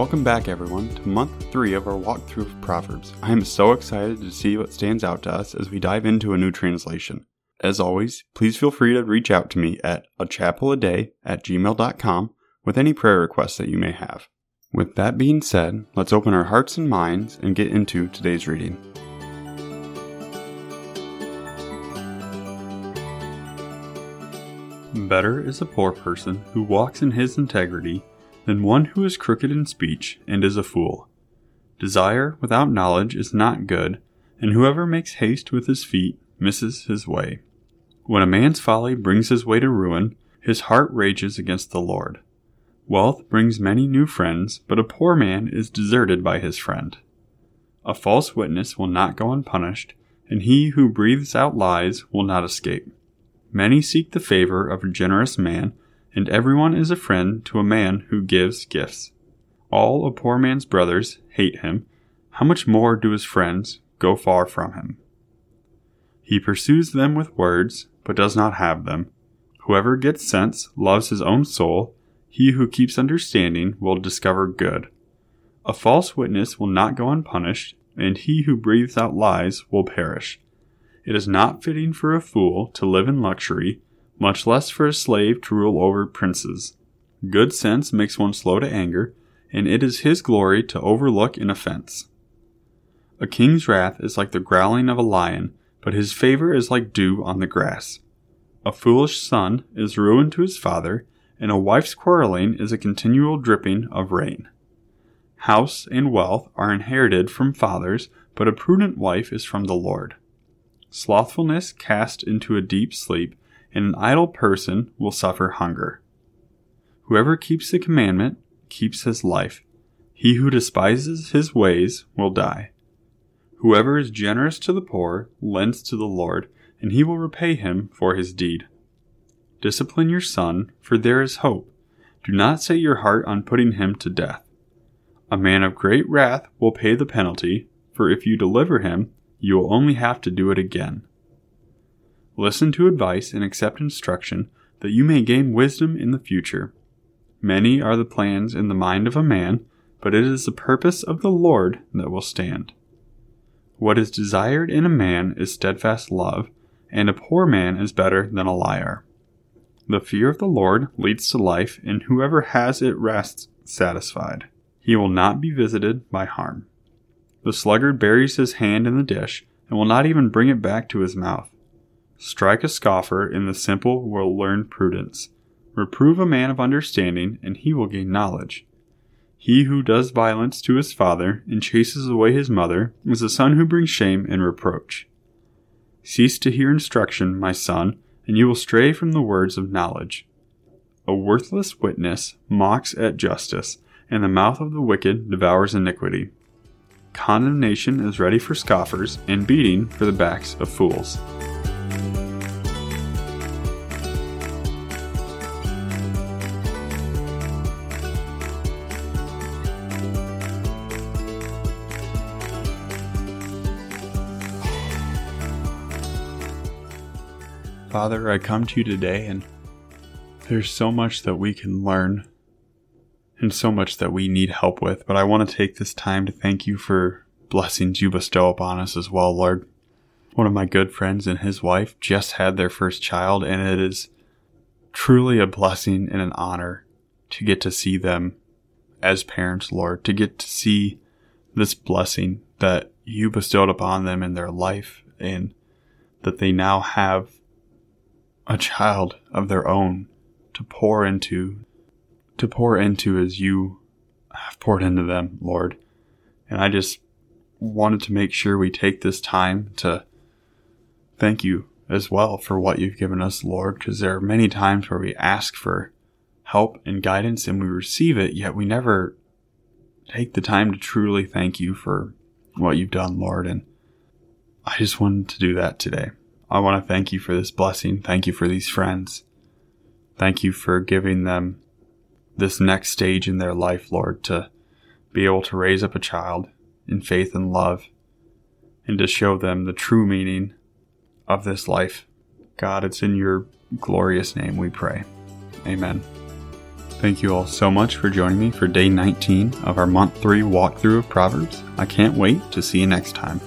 Welcome back, everyone, to month three of our walkthrough of Proverbs. I am so excited to see what stands out to us as we dive into a new translation. As always, please feel free to reach out to me at a chapel a day at gmail.com with any prayer requests that you may have. With that being said, let's open our hearts and minds and get into today's reading. Better is a poor person who walks in his integrity than one who is crooked in speech and is a fool. Desire without knowledge is not good, and whoever makes haste with his feet misses his way. When a man's folly brings his way to ruin, his heart rages against the Lord. Wealth brings many new friends, but a poor man is deserted by his friend. A false witness will not go unpunished, and he who breathes out lies will not escape. Many seek the favor of a generous man, and everyone is a friend to a man who gives gifts. All a poor man's brothers hate him. How much more do his friends go far from him? He pursues them with words, but does not have them. Whoever gets sense loves his own soul. He who keeps understanding will discover good. A false witness will not go unpunished, and he who breathes out lies will perish. It is not fitting for a fool to live in luxury much less for a slave to rule over princes. Good sense makes one slow to anger, and it is his glory to overlook an offense. A king's wrath is like the growling of a lion, but his favor is like dew on the grass. A foolish son is ruin to his father, and a wife's quarreling is a continual dripping of rain. House and wealth are inherited from fathers, but a prudent wife is from the Lord. Slothfulness cast into a deep sleep, and an idle person will suffer hunger. Whoever keeps the commandment keeps his life. He who despises his ways will die. Whoever is generous to the poor lends to the Lord, and he will repay him for his deed. Discipline your son, for there is hope. Do not set your heart on putting him to death. A man of great wrath will pay the penalty, for if you deliver him, you will only have to do it again. Listen to advice and accept instruction, that you may gain wisdom in the future. Many are the plans in the mind of a man, but it is the purpose of the Lord that will stand. What is desired in a man is steadfast love, and a poor man is better than a liar. The fear of the Lord leads to life, and whoever has it rests satisfied. He will not be visited by harm. The sluggard buries his hand in the dish, and will not even bring it back to his mouth. Strike a scoffer, and the simple will learn prudence. Reprove a man of understanding, and he will gain knowledge. He who does violence to his father and chases away his mother is a son who brings shame and reproach. Cease to hear instruction, my son, and you will stray from the words of knowledge. A worthless witness mocks at justice, and the mouth of the wicked devours iniquity. Condemnation is ready for scoffers, and beating for the backs of fools. Father, I come to you today, and there's so much that we can learn and so much that we need help with. But I want to take this time to thank you for blessings you bestow upon us as well, Lord. One of my good friends and his wife just had their first child, and it is truly a blessing and an honor to get to see them as parents, Lord, to get to see this blessing that you bestowed upon them in their life and that they now have a child of their own to pour into, to pour into as you have poured into them, Lord. And I just wanted to make sure we take this time to thank you as well for what you've given us, Lord, because there are many times where we ask for help and guidance and we receive it, yet we never take the time to truly thank you for what you've done, Lord. And I just wanted to do that today. I want to thank you for this blessing. Thank you for these friends. Thank you for giving them this next stage in their life, Lord, to be able to raise up a child in faith and love and to show them the true meaning of this life. God, it's in your glorious name we pray. Amen. Thank you all so much for joining me for day 19 of our month 3 walkthrough of Proverbs. I can't wait to see you next time.